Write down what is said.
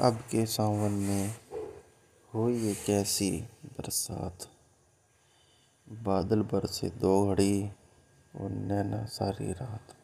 अब के सावन में हुई ये कैसी बरसात? बादल बरसे दो घड़ी और नैना सारी रात।